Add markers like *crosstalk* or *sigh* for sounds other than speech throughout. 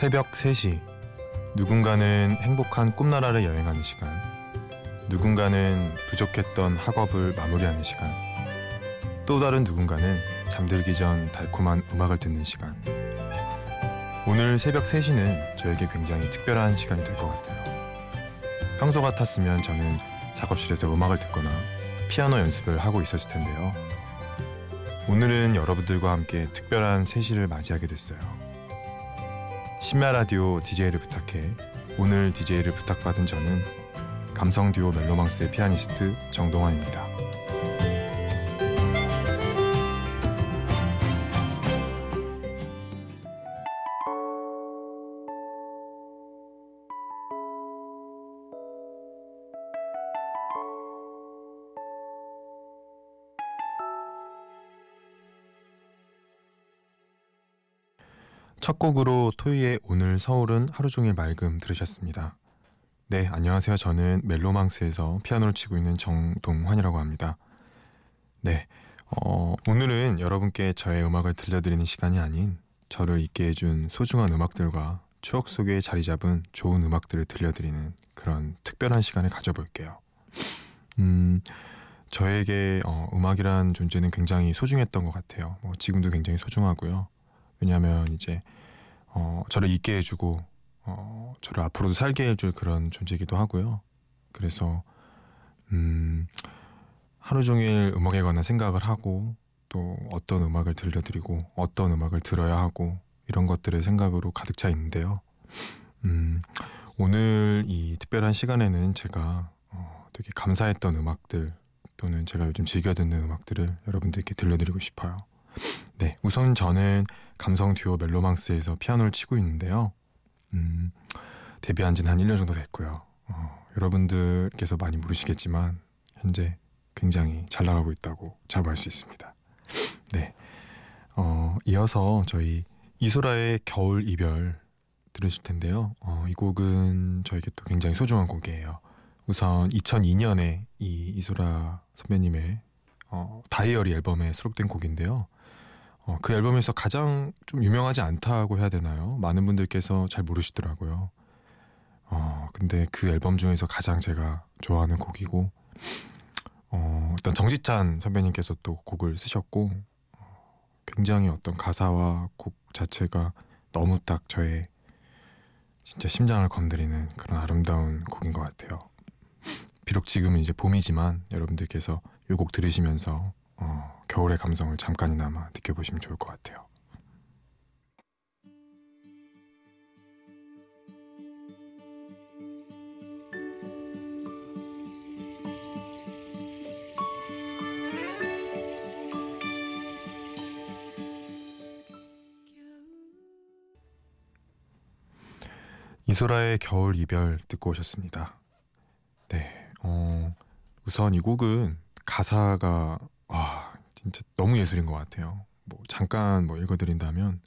새벽 3시. 누군가는 행복한 꿈나라를 여행하는 시간. 누군가는 부족했던 학업을 마무리하는 시간. 또 다른 누군가는 잠들기 전 달콤한 음악을 듣는 시간. 오늘 새벽 3시는 저에게 굉장히 특별한 시간이 될 것 같아요. 평소 같았으면 저는 작업실에서 음악을 듣거나 피아노 연습을 하고 있었을 텐데요. 오늘은 여러분들과 함께 특별한 3시를 맞이하게 됐어요 심야 라디오 DJ를 부탁해 오늘 DJ를 부탁받은 저는 감성 듀오 멜로망스의 피아니스트 정동환입니다. 첫 곡으로 토이의 오늘 서울은 하루 종일 맑음 들으셨습니다. 네, 안녕하세요. 저는 멜로망스에서 피아노를 치고 있는 정동환이라고 합니다. 네, 어, 오늘은 여러분께 저의 음악을 들려드리는 시간이 아닌 저를 있게 해준 소중한 음악들과 추억 속에 자리 잡은 좋은 음악들을 들려드리는 그런 특별한 시간을 가져볼게요. 음, 저에게 어, 음악이란 존재는 굉장히 소중했던 것 같아요. 뭐 지금도 굉장히 소중하고요. 왜냐하면 이제 어, 저를 있게 해주고 어, 저를 앞으로도 살게 해줄 그런 존재이기도 하고요. 그래서 음, 하루 종일 음악에 관한 생각을 하고 또 어떤 음악을 들려드리고 어떤 음악을 들어야 하고 이런 것들을 생각으로 가득 차 있는데요. 음, 오늘 이 특별한 시간에는 제가 어, 되게 감사했던 음악들 또는 제가 요즘 즐겨 듣는 음악들을 여러분들께 들려드리고 싶어요. 네, 우선 저는 감성 듀오 멜로망스에서 피아노를 치고 있는데요. 음, 데뷔한 지는 한 1년 정도 됐고요. 어, 여러분들께서 많이 모르시겠지만 현재 굉장히 잘 나가고 있다고 자부할 수 있습니다. 네, 어, 이어서 저희 이소라의 겨울 이별 들으실 텐데요. 어, 이 곡은 저에게 또 굉장히 소중한 곡이에요. 우선 2002년에 이 이소라 선배님의 어, 다이어리 앨범에 수록된 곡인데요. 어, 그 앨범에서 가장 좀 유명하지 않다고 해야 되나요? 많은 분들께서 잘 모르시더라고요. 어, 근데 그 앨범 중에서 가장 제가 좋아하는 곡이고, 어, 일단 정지찬 선배님께서 또 곡을 쓰셨고, 어, 굉장히 어떤 가사와 곡 자체가 너무 딱 저의 진짜 심장을 건드리는 그런 아름다운 곡인 것 같아요. 비록 지금은 이제 봄이지만 여러분들께서 이 곡 들으시면서 어, 겨울의 감성을 잠깐이나마 느껴보시면 좋을 것 같아요. 이소라의 겨울 이별 듣고 오셨습니다. 네, 어, 우선 이 곡은 가사가 와 진짜 너무 예술인 것 같아요. 뭐 잠깐 뭐 읽어드린다면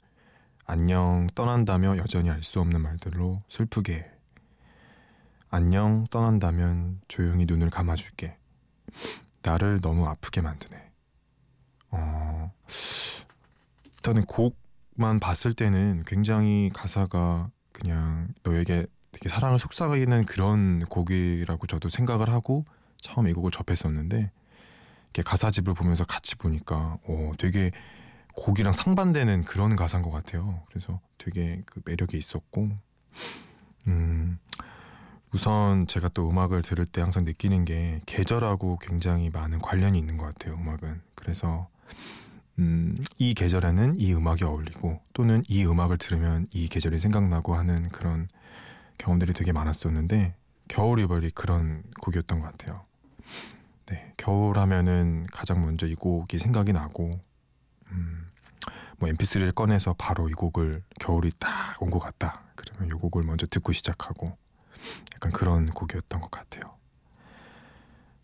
안녕 떠난다며 여전히 알 수 없는 말들로 슬프게 안녕 떠난다면 조용히 눈을 감아줄게 나를 너무 아프게 만드네. 어 일단은 곡만 봤을 때는 굉장히 가사가 그냥 너에게 되게 사랑을 속삭이는 그런 곡이라고 저도 생각을 하고 처음 이 곡을 접했었는데 이렇게 가사집을 보면서 같이 보니까 오, 되게 곡이랑 상반되는 그런 가사인 것 같아요. 그래서 되게 그 매력이 있었고, 음, 우선 제가 또 음악을 들을 때 항상 느끼는 게 계절하고 굉장히 많은 관련이 있는 것 같아요. 음악은 그래서 음, 이 계절에는 이 음악이 어울리고 또는 이 음악을 들으면 이 계절이 생각나고 하는 그런 경험들이 되게 많았었는데 겨울 이별이 그런 곡이었던 것 같아요. 네, 겨울 하면은 가장 먼저 이 곡이 생각이 나고, 음, 뭐 mp3를 꺼내서 바로 이 곡을 겨울이 딱 온 것 같다. 그러면 이 곡을 먼저 듣고 시작하고, 약간 그런 곡이었던 것 같아요.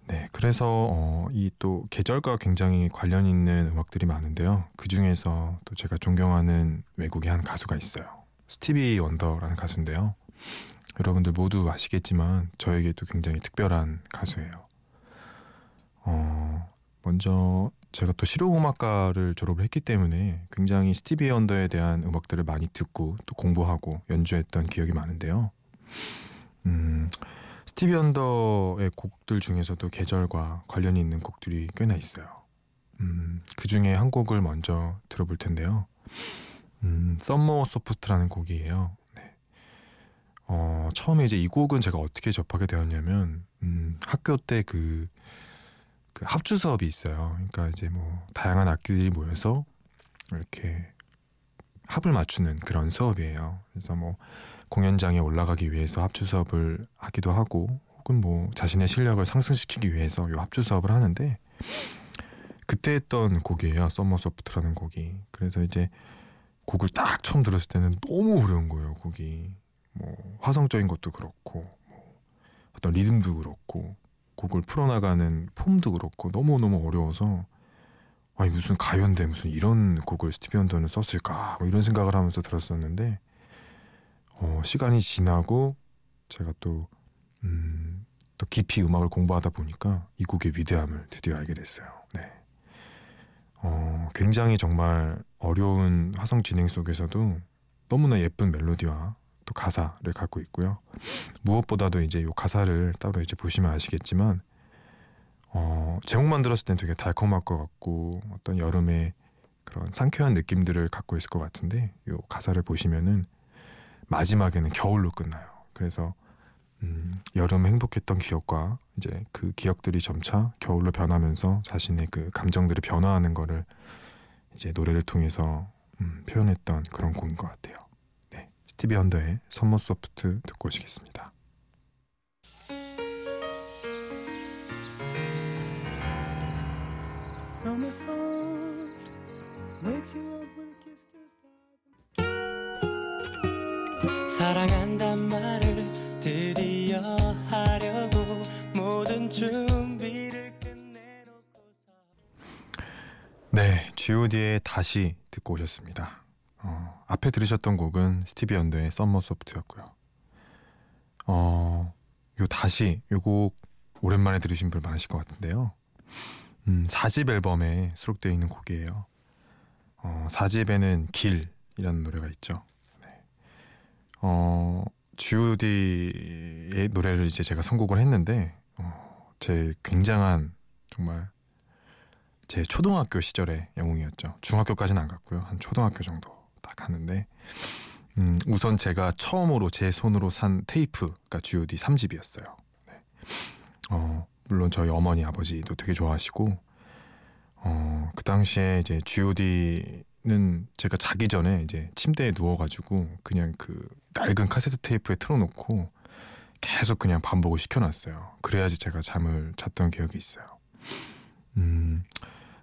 네, 그래서 어, 이 또 계절과 굉장히 관련 있는 음악들이 많은데요. 그 중에서 또 제가 존경하는 외국의 한 가수가 있어요. 스티비 원더라는 가수인데요. 여러분들 모두 아시겠지만 저에게도 굉장히 특별한 가수예요. 어, 먼저 제가 또 실용음악과를 졸업을 했기 때문에 굉장히 스티비 언더에 대한 음악들을 많이 듣고 또 공부하고 연주했던 기억이 많은데요. 음, 스티비 원더의 곡들 중에서도 계절과 관련이 있는 곡들이 꽤나 있어요. 음, 그 중에 한 곡을 먼저 들어볼 텐데요. 음, Summer Soft라는 곡이에요. 네. 어, 처음에 이제 이 곡은 제가 어떻게 접하게 되었냐면 음, 학교 때 그 그 합주 수업이 있어요. 그러니까 이제 뭐 다양한 악기들이 모여서 이렇게 합을 맞추는 그런 수업이에요. 그래서 뭐 공연장에 올라가기 위해서 합주 수업을 하기도 하고 혹은 뭐 자신의 실력을 상승시키기 위해서 이 합주 수업을 하는데 그때 했던 곡이에요. 썸머 소프트라는 곡이. 그래서 이제 곡을 딱 처음 들었을 때는 너무 어려운 거예요. 곡이 뭐 화성적인 것도 그렇고 뭐 어떤 리듬도 그렇고 곡을 풀어나가는 폼도 그렇고 너무너무 어려워서 아니 무슨 가요인데 무슨 이런 곡을 스티비 원더는 썼을까 뭐 이런 생각을 하면서 들었었는데 어, 시간이 지나고 제가 또, 음, 또 깊이 음악을 공부하다 보니까 이 곡의 위대함을 드디어 알게 됐어요. 네. 어, 굉장히 정말 어려운 화성 진행 속에서도 너무나 예쁜 멜로디와 또 가사를 갖고 있고요. 무엇보다도 이제 이 가사를 따로 이제 보시면 아시겠지만 어, 제목만 들었을 땐 되게 달콤할 것 같고 어떤 여름의 그런 상쾌한 느낌들을 갖고 있을 것 같은데 이 가사를 보시면은 마지막에는 겨울로 끝나요. 그래서 음, 여름에 행복했던 기억과 이제 그 기억들이 점차 겨울로 변하면서 자신의 그 감정들이 변화하는 거를 이제 노래를 통해서 음, 표현했던 그런 곡인 것 같아요. 스티비 원더의 Summer Soft 듣고 오시겠습니다. 사랑한단 말을 드디어 하려고 모든 준비를 끝내놓고서 네, G.O.D의 다시 듣고 오셨습니다. 어, 앞에 들으셨던 곡은 스티비 원더의 Summer Soft였고요. 어, 요 다시 요 곡 오랜만에 들으신 분 많으실 것 같은데요. 음, 4집 앨범에 수록되어 있는 곡이에요. 어, 4집에는 길이라는 노래가 있죠. 네. 어, G.O.D의 노래를 이제 제가 선곡을 했는데 어, 제 굉장한 정말 제 초등학교 시절의 영웅이었죠. 중학교까지는 안 갔고요. 한 초등학교 정도 딱 하는데 음, 우선 제가 처음으로 제 손으로 산 테이프가 G.O.D 3집이었어요. 네. 어, 물론 저희 어머니 아버지도 되게 좋아하시고 어, 그 당시에 이제 G.O.D는 제가 자기 전에 이제 침대에 누워가지고 그냥 그 낡은 카세트 테이프에 틀어놓고 계속 그냥 반복을 시켜놨어요. 그래야지 제가 잠을 잤던 기억이 있어요. 음,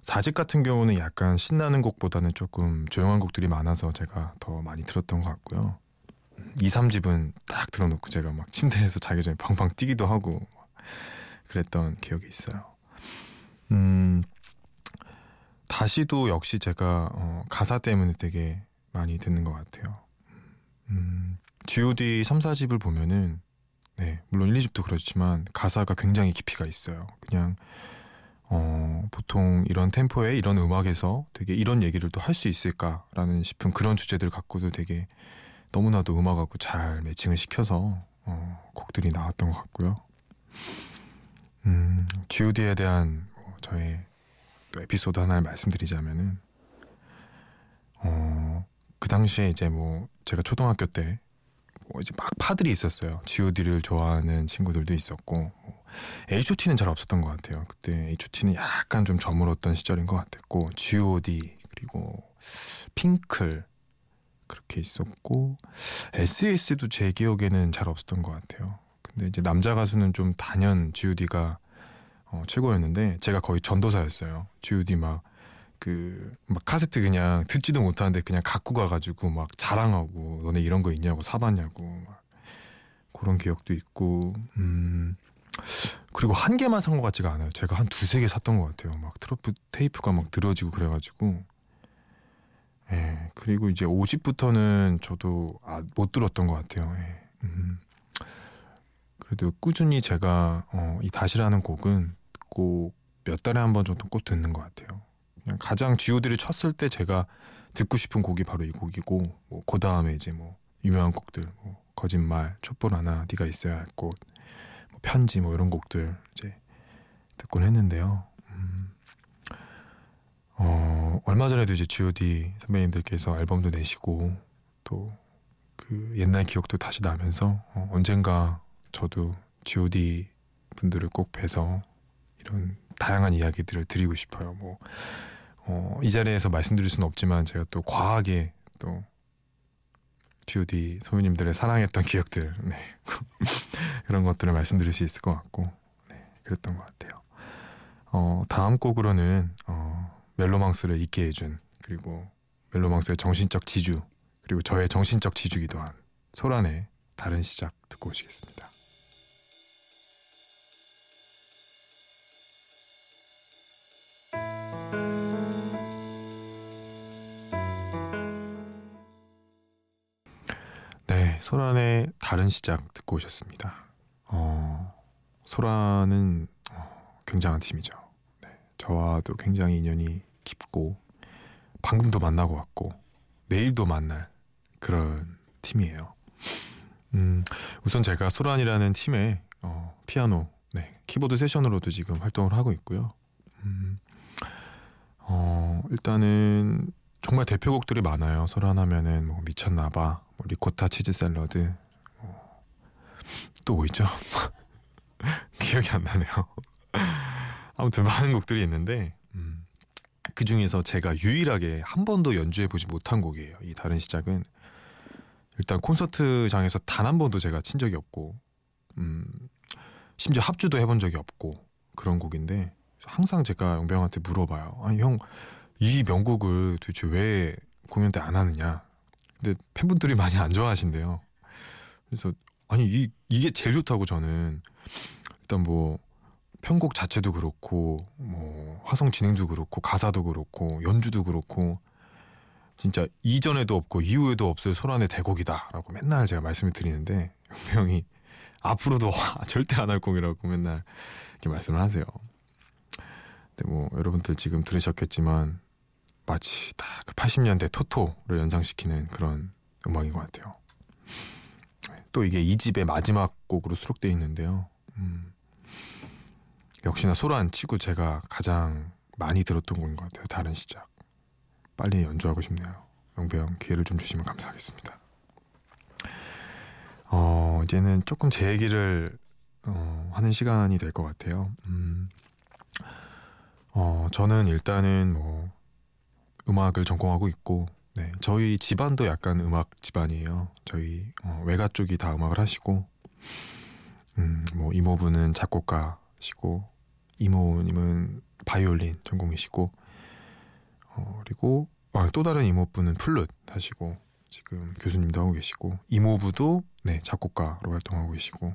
4집 같은 경우는 약간 신나는 곡보다는 조금 조용한 곡들이 많아서 제가 더 많이 들었던 것 같고요. 2, 3집은 딱 들어놓고 제가 막 침대에서 자기 전에 팡팡 뛰기도 하고 그랬던 기억이 있어요. 음, 다시도 역시 제가 어, 가사 때문에 되게 많이 듣는 것 같아요. 음, G.O.D 3, 4집을 보면은 네, 물론 1, 2집도 그렇지만 가사가 굉장히 깊이가 있어요. 그냥 어, 보통 이런 템포에 이런 음악에서 되게 이런 얘기를 또 할 수 있을까라는 싶은 그런 주제들 갖고도 되게 너무나도 음악하고 잘 매칭을 시켜서 어, 곡들이 나왔던 것 같고요. 음, G.O.D에 대한 뭐 저의 또 에피소드 하나를 말씀드리자면은 어, 그 당시에 이제 뭐 제가 초등학교 때 뭐 이제 막 파들이 있었어요. G.O.D를 좋아하는 친구들도 있었고 뭐 H.O.T는 잘 없었던 것 같아요. 그때 H.O.T는 약간 좀 저물었던 시절인 것 같았고 G.O.D 그리고 핑클 그렇게 있었고 S.E.S도 제 기억에는 잘 없었던 것 같아요. 근데 이제 남자 가수는 좀 단연 G.O.D가 어, 최고였는데 제가 거의 전도사였어요. G.O.D 막 그 막 카세트 그냥 듣지도 못하는데 그냥 갖고 가가지고 막 자랑하고 너네 이런 거 있냐고 사봤냐고 막 그런 기억도 있고 음 그리고 한 개만 산 것 같지가 않아요. 제가 한 두세 개 샀던 것 같아요. 막 트로프 테이프가 막 늘어지고 그래가지고 예 그리고 이제 50부터는 저도 아, 못 들었던 것 같아요. 예. 음. 그래도 꾸준히 제가 어, 이 다시라는 곡은 꼭 몇 달에 한 번 정도 꼭 듣는 것 같아요. 그냥 가장 G.O.D를 쳤을 때 제가 듣고 싶은 곡이 바로 이 곡이고 뭐 그 다음에 이제 뭐 유명한 곡들 뭐 거짓말 촛불 하나 네가 있어야 할곳 뭐 편지 뭐 이런 곡들 이제 듣곤 했는데요. 음, 어, 얼마 전에도 이제 G.O.D 선배님들께서 앨범도 내시고 또 그 옛날 기억도 다시 나면서 어, 언젠가 저도 G.O.D 분들을 꼭 뵈서 이런 다양한 이야기들을 드리고 싶어요. 뭐, 어, 이 자리에서 말씀드릴 수는 없지만 제가 또 과하게 또 G.O.D 소유님들의 사랑했던 기억들 네. *laughs* 그런 것들을 말씀드릴 수 있을 것 같고 네, 그랬던 것 같아요. 어, 다음 곡으로는 어, 멜로망스를 잊게 해준 그리고 멜로망스의 정신적 지주 그리고 저의 정신적 지주기도 한 소란의 다른 시작 듣고 오시겠습니다. 네, 소란의 다른 시작 듣고 오셨습니다. 어, 소란은 어, 굉장한 팀이죠. 네, 저와도 굉장히 인연이 깊고 방금도 만나고 왔고 내일도 만날 그런 팀이에요. 음, 우선 제가 소란이라는 팀의 어, 피아노, 네, 키보드 세션으로도 지금 활동을 하고 있고요. 음, 어, 일단은 정말 대표곡들이 많아요. 소란 하면은 뭐 미쳤나봐, 뭐 리코타 치즈 샐러드, 뭐, 또 뭐 있죠? *laughs* 기억이 안 나네요. *laughs* 아무튼 많은 곡들이 있는데 음, 그 중에서 제가 유일하게 한 번도 연주해 보지 못한 곡이에요. 이 다른 시작은 일단 콘서트장에서 단 한 번도 제가 친 적이 없고 음, 심지어 합주도 해본 적이 없고 그런 곡인데 항상 제가 영병한테 물어봐요. 아니 형 이 명곡을 도대체 왜 공연 때 안 하느냐? 근데 팬분들이 많이 안 좋아하신대요. 그래서 아니 이 이게 제일 좋다고 저는 일단 뭐 편곡 자체도 그렇고 뭐 화성 진행도 그렇고 가사도 그렇고 연주도 그렇고 진짜 이전에도 없고 이후에도 없을 소란의 대곡이다라고 맨날 제가 말씀을 드리는데 *laughs* 영병이 앞으로도 절대 안 할 곡이라고 맨날 이렇게 말씀을 하세요. 근데 뭐 여러분들 지금 들으셨겠지만 마치 딱그 80년대 토토를 연상시키는 그런 음악인 것 같아요. 또 이게 이 집의 마지막 곡으로 수록되어 있는데요. 음, 역시나 소란 치고 제가 가장 많이 들었던 곡인 것 같아요. 다른 시작. 빨리 연주하고 싶네요. 영배 형 기회를 좀 주시면 감사하겠습니다. 어, 이제는 조금 제 얘기를 어, 하는 시간이 될 것 같아요. 음, 어, 저는 일단은 뭐 음악을 전공하고 있고 네, 저희 집안도 약간 음악 집안이에요. 저희 어, 외가 쪽이 다 음악을 하시고 음, 뭐 이모부는 작곡가시고 이모님은 바이올린 전공이시고 어, 그리고 어, 또 다른 이모부는 플룻 하시고 지금 교수님도 하고 계시고 이모부도 네 작곡가로 활동하고 계시고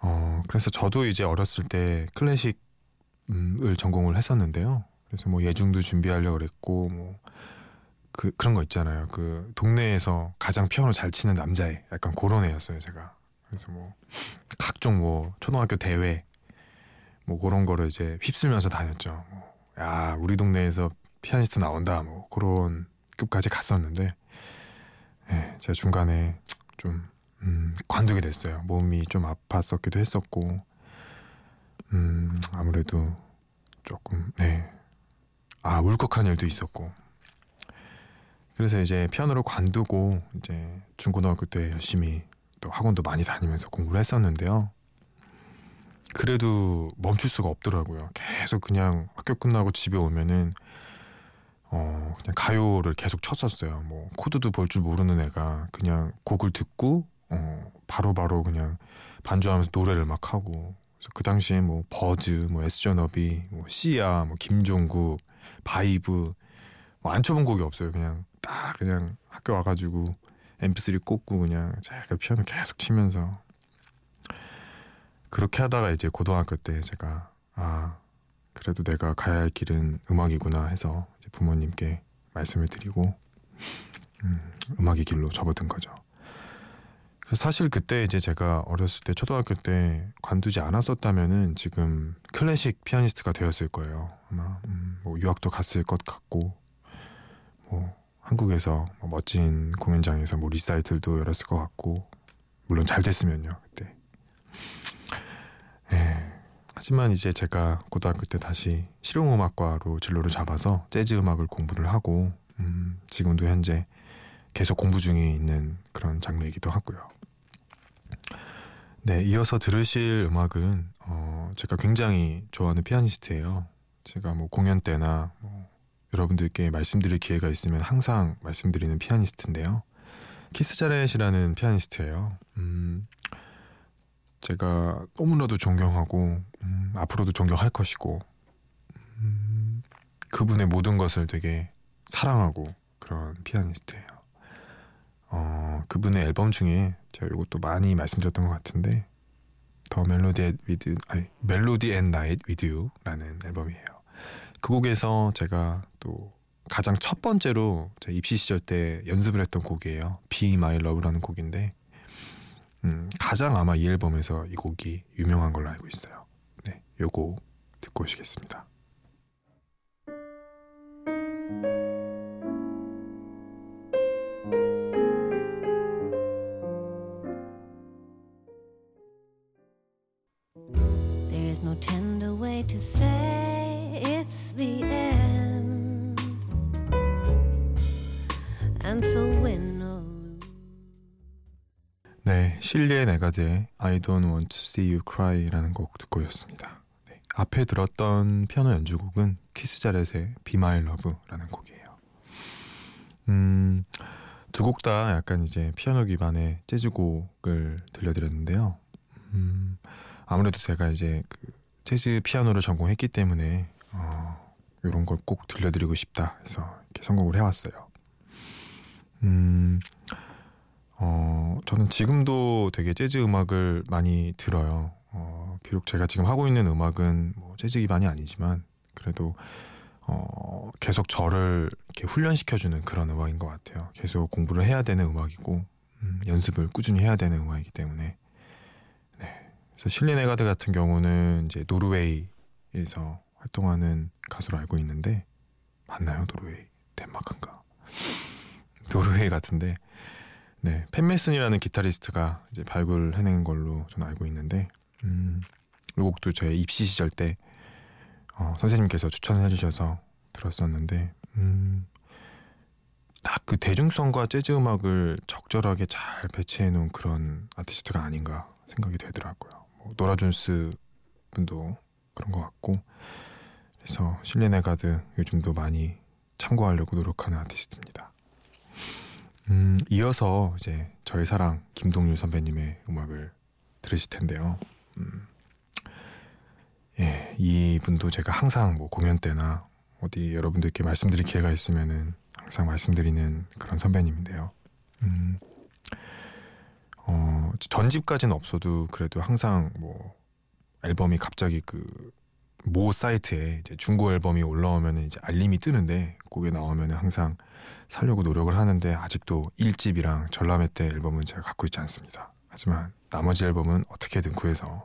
어, 그래서 저도 이제 어렸을 때 클래식을 전공을 했었는데요. 그래서 뭐 예중도 준비하려고 그랬고 뭐 그 그런 거 있잖아요. 그 동네에서 가장 피아노 잘 치는 남자애 약간 그런 애였어요, 제가. 그래서 뭐 각종 뭐 초등학교 대회 뭐 그런 거를 이제 휩쓸면서 다녔죠. 뭐, 야, 우리 동네에서 피아니스트 나온다. 뭐 그런 급까지 갔었는데 예, 제가 중간에 좀 음, 관두게 됐어요. 몸이 좀 아팠었기도 했었고 음, 아무래도 조금 네. 아, 울컥한 일도 있었고. 그래서 이제 피아노를 관두고 이제 중고등학교 때 열심히 또 학원도 많이 다니면서 공부를 했었는데요. 그래도 멈출 수가 없더라고요. 계속 그냥 학교 끝나고 집에 오면은 어 그냥 가요를 계속 쳤었어요. 뭐 코드도 볼 줄 모르는 애가 그냥 곡을 듣고 어 바로바로 그냥 반주하면서 노래를 막 하고 그래서 그 당시에 뭐 버즈, 뭐 SG워너비, 뭐 씨야, 뭐 김종국, 바이브 뭐 안 쳐본 곡이 없어요. 그냥 딱 그냥 학교 와가지고 MP3 꽂고 그냥 제가 피아노 계속 치면서 그렇게 하다가 이제 고등학교 때 제가 아 그래도 내가 가야 할 길은 음악이구나 해서 부모님께 말씀을 드리고 음, 음악의 길로 접어든 거죠. 사실 그때 이제 제가 어렸을 때 초등학교 때 관두지 않았었다면은 지금 클래식 피아니스트가 되었을 거예요. 아마 음, 뭐 유학도 갔을 것 같고 뭐 한국에서 뭐 멋진 공연장에서 뭐 리사이틀도 열었을 것 같고 물론 잘 됐으면요 그때. 예. 하지만 이제 제가 고등학교 때 다시 실용음악과로 진로를 잡아서 재즈 음악을 공부를 하고 음, 지금도 현재 계속 공부 중에 있는 그런 장르이기도 하고요. 네, 이어서 들으실 음악은 어, 제가 굉장히 좋아하는 피아니스트예요. 제가 뭐 공연 때나 뭐 여러분들께 말씀드릴 기회가 있으면 항상 말씀드리는 피아니스트인데요. 키스 자렛이라는 피아니스트예요. 음, 제가 너무나도 존경하고 음, 앞으로도 존경할 것이고 음, 그분의 모든 것을 되게 사랑하고 그런 피아니스트예요. 어, 그분의 앨범 중에 제가 이것도 많이 말씀드렸던 것 같은데 The Melody With 아니 Melody At Night With You라는 앨범이에요. 그 곡에서 제가 또 가장 첫 번째로 제 입시 시절 때 연습을 했던 곡이에요. Be My Love라는 곡인데 음, 가장 아마 이 앨범에서 이 곡이 유명한 걸로 알고 있어요. 네, 요곡 듣고 오시겠습니다. 실리의 네가드의 I Don't Want to See You Cry라는 곡 듣고 오셨습니다. 네, 앞에 들었던 피아노 연주곡은 키스 자렛의 Be My Love라는 곡이에요. 음, 두 곡 다 약간 이제 피아노 기반의 재즈곡을 들려드렸는데요. 음, 아무래도 제가 이제 그 재즈 피아노를 전공했기 때문에 어, 이런 걸 꼭 들려드리고 싶다 해서 이렇게 선곡을 해왔어요. 음, 어, 저는 지금도 되게 재즈 음악을 많이 들어요. 어, 비록 제가 지금 하고 있는 음악은 뭐 재즈 기반이 아니지만 그래도 어, 계속 저를 이렇게 훈련시켜주는 그런 음악인 것 같아요. 계속 공부를 해야 되는 음악이고 음, 연습을 꾸준히 해야 되는 음악이기 때문에. 그래서 실리 네가드 같은 경우는 이제 노르웨이에서 활동하는 가수로 알고 있는데 맞나요? 노르웨이? 덴마크인가? *laughs* 노르웨이 같은데 네 팻 메시니라는 기타리스트가 이제 발굴해낸 걸로 저는 알고 있는데 음, 이 곡도 제 입시 시절 때 어, 선생님께서 추천을 해주셔서 들었었는데 음, 딱 그 대중성과 재즈 음악을 적절하게 잘 배치해 놓은 그런 아티스트가 아닌가 생각이 되더라고요. 뭐 노라 존스 분도 그런 것 같고 그래서 실리네 가드 요즘도 많이 참고하려고 노력하는 아티스트입니다. 음, 이어서 이제 저의 사랑 김동률 선배님의 음악을 들으실 텐데요. 음, 예, 이 분도 제가 항상 뭐 공연 때나 어디 여러분들께 말씀드릴 기회가 있으면은 항상 말씀드리는 그런 선배님인데요. 음, 어, 전집까지는 없어도 그래도 항상 뭐 앨범이 갑자기 그 모 사이트에 이제 중고 앨범이 올라오면 이제 알림이 뜨는데 곡에 나오면 항상 살려고 노력을 하는데 아직도 1집이랑 전람회 때 앨범은 제가 갖고 있지 않습니다. 하지만 나머지 앨범은 어떻게든 구해서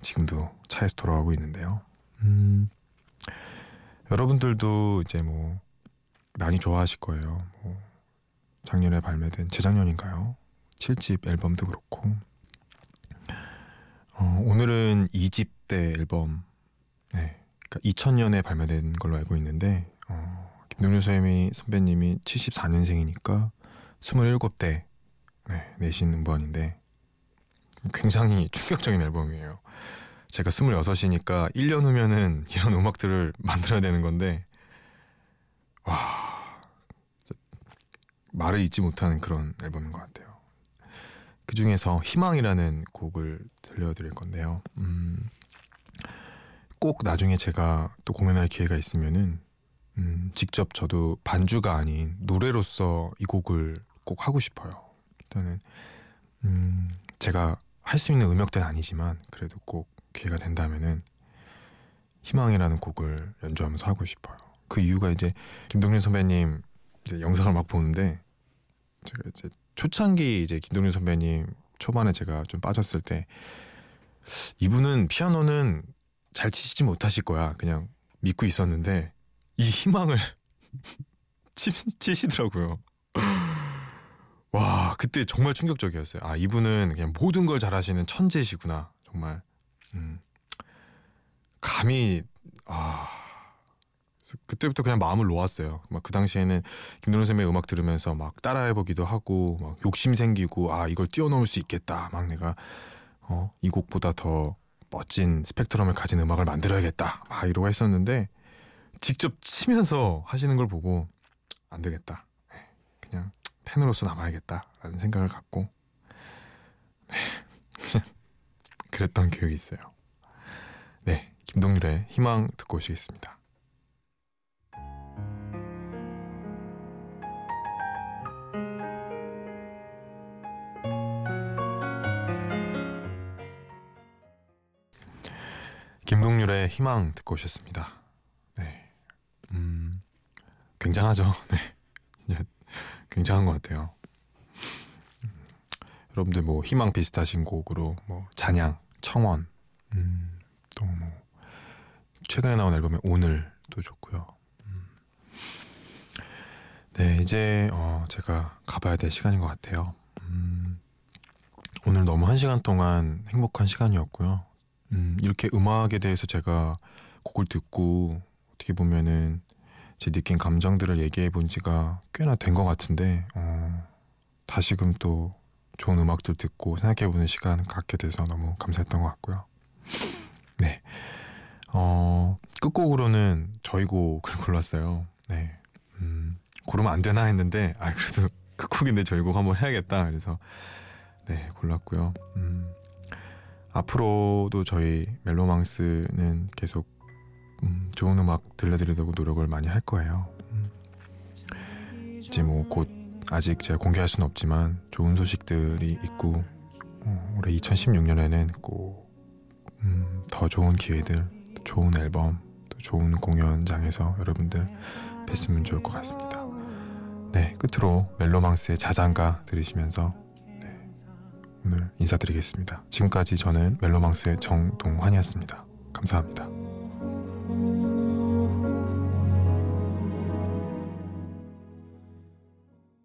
지금도 차에서 돌아가고 있는데요. 음, 여러분들도 이제 뭐 많이 좋아하실 거예요. 뭐 작년에 발매된 재작년인가요? 7집 앨범도 그렇고 어, 오늘은 2집 때 앨범 네, 그러니까 2000년에 발매된 걸로 알고 있는데 어, 김동률 선배님이 74년생이니까 27대 네, 내신 음반인데 굉장히 *laughs* 충격적인 앨범이에요. 제가 26이니까 1년 후면은 *laughs* 이런 음악들을 만들어야 되는 건데 와 말을 잊지 못하는 그런 앨범인 것 같아요. 그 중에서 희망이라는 곡을 들려드릴 건데요. 음, 꼭 나중에 제가 또 공연할 기회가 있으면은 음, 직접 저도 반주가 아닌 노래로서 이 곡을 꼭 하고 싶어요. 일단은 음, 제가 할 수 있는 음역대는 아니지만 그래도 꼭 기회가 된다면은 희망이라는 곡을 연주하면서 하고 싶어요. 그 이유가 이제 김동민 선배님 이제 영상을 막 보는데 제가 이제 초창기 이제 김동률 선배님 초반에 제가 좀 빠졌을 때 이분은 피아노는 잘 치시지 못하실 거야. 그냥 믿고 있었는데 이 희망을 *laughs* 치, 치시더라고요. 와 그때 정말 충격적이었어요. 아 이분은 그냥 모든 걸 잘하시는 천재시구나 정말. 음. 감히 아 그때부터 그냥 마음을 놓았어요. 막 그 당시에는 김동현 선배의 음악 들으면서 막 따라해보기도 하고 막 욕심 생기고 아 이걸 뛰어넘을 수 있겠다. 막 내가 어, 이 곡보다 더 멋진 스펙트럼을 가진 음악을 만들어야겠다. 막 이러고 했었는데 직접 치면서 하시는 걸 보고 안 되겠다. 네, 그냥 팬으로서 남아야겠다라는 생각을 갖고 네, *laughs* 그랬던 기억이 있어요. 네, 김동률의 희망 듣고 오시겠습니다. 의 희망 듣고 오셨습니다. 네, 음, 굉장하죠. *laughs* 네, 굉장한 것 같아요. 음, 여러분들 뭐 희망 비슷하신 곡으로 뭐 잔향, 청원, 음, 또뭐 최근에 나온 앨범의 오늘도 좋고요. 음. 네, 이제 어, 제가 가봐야 될 시간인 것 같아요. 음, 오늘 너무 한 시간 동안 행복한 시간이었고요. 음, 이렇게 음악에 대해서 제가 곡을 듣고 어떻게 보면은 제 느낀 감정들을 얘기해 본 지가 꽤나 된 것 같은데 어, 다시금 또 좋은 음악들 듣고 생각해 보는 시간 갖게 돼서 너무 감사했던 것 같고요. 네. 어, 끝곡으로는 저희 곡을 골랐어요. 네. 음, 고르면 안 되나 했는데, 아, 그래도 *laughs* 끝곡인데 저희 곡 한번 해야겠다. 그래서, 네, 골랐고요. 음, 앞으로도 저희 멜로망스는 계속 음, 좋은 음악 들려드리려고 노력을 많이 할 거예요. 음. 이제 뭐 곧 아직 제가 공개할 수는 없지만 좋은 소식들이 있고 어, 올해 2016년에는 꼭더 음, 좋은 기회들, 좋은 앨범, 또 좋은 공연장에서 여러분들 뵀으면 좋을 것 같습니다. 네, 끝으로 멜로망스의 자장가 들으시면서 오늘 인사드리겠습니다. 지금까지 저는 멜로망스의 정동환이었습니다. 감사합니다.